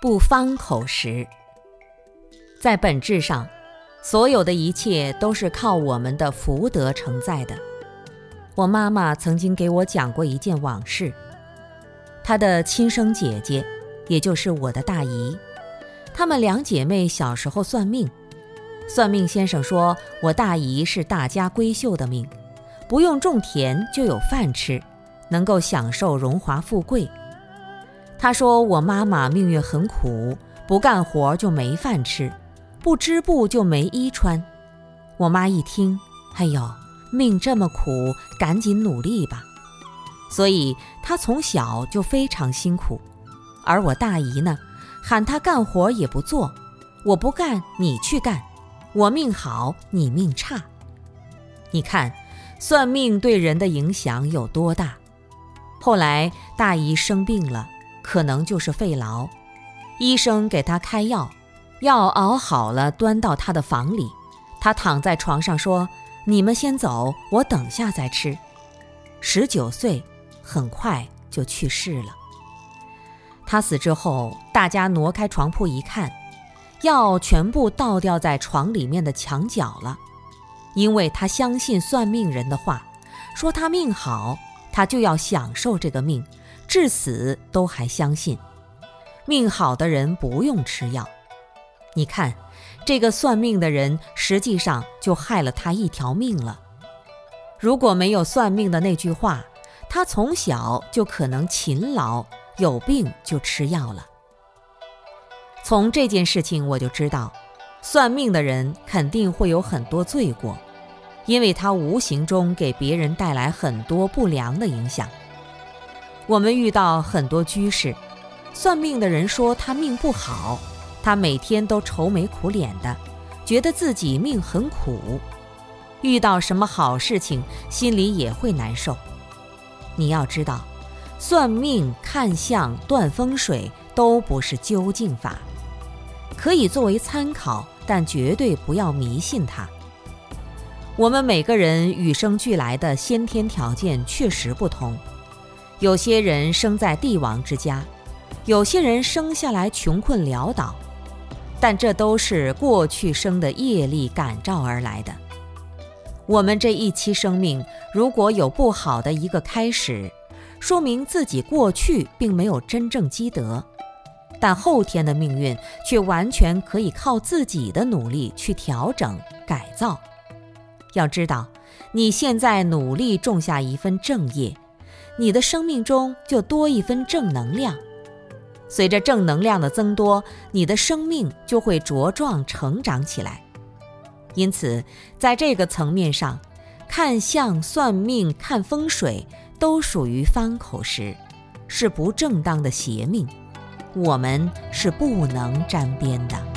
不方口实。在本质上，所有的一切都是靠我们的福德承载的。我妈妈曾经给我讲过一件往事，她的亲生姐姐，也就是我的大姨，她们两姐妹小时候算命，算命先生说我大姨是大家闺秀的命，不用种田就有饭吃，能够享受荣华富贵。他说我妈妈命运很苦，不干活就没饭吃，不织布就没衣穿。我妈一听，哎呦，命这么苦，赶紧努力吧。所以她从小就非常辛苦。而我大姨呢，喊她干活也不做，我不干你去干，我命好你命差。你看，算命对人的影响有多大？后来大姨生病了。可能就是肺痨，医生给他开药，药熬好了端到他的房里，他躺在床上说：“你们先走，我等下再吃。”十九岁，很快就去世了。他死之后，大家挪开床铺一看，药全部倒掉在床里面的墙角了，因为他相信算命人的话，说他命好，他就要享受这个命。至死都还相信，命好的人不用吃药。你看，这个算命的人实际上就害了他一条命了。如果没有算命的那句话，他从小就可能勤劳，有病就吃药了。从这件事情我就知道，算命的人肯定会有很多罪过，因为他无形中给别人带来很多不良的影响。我们遇到很多居士，算命的人说他命不好，他每天都愁眉苦脸的，觉得自己命很苦，遇到什么好事情心里也会难受。你要知道，算命、看相、断风水都不是究竟法，可以作为参考，但绝对不要迷信它。我们每个人与生俱来的先天条件确实不同。有些人生在帝王之家，有些人生下来穷困潦倒，但这都是过去生的业力感召而来的。我们这一期生命如果有不好的一个开始，说明自己过去并没有真正积德，但后天的命运却完全可以靠自己的努力去调整改造。要知道，你现在努力种下一份正业。你的生命中就多一分正能量，随着正能量的增多，你的生命就会茁壮成长起来。因此，在这个层面上，看相、算命、看风水都属于方口石，是不正当的邪命，我们是不能沾边的。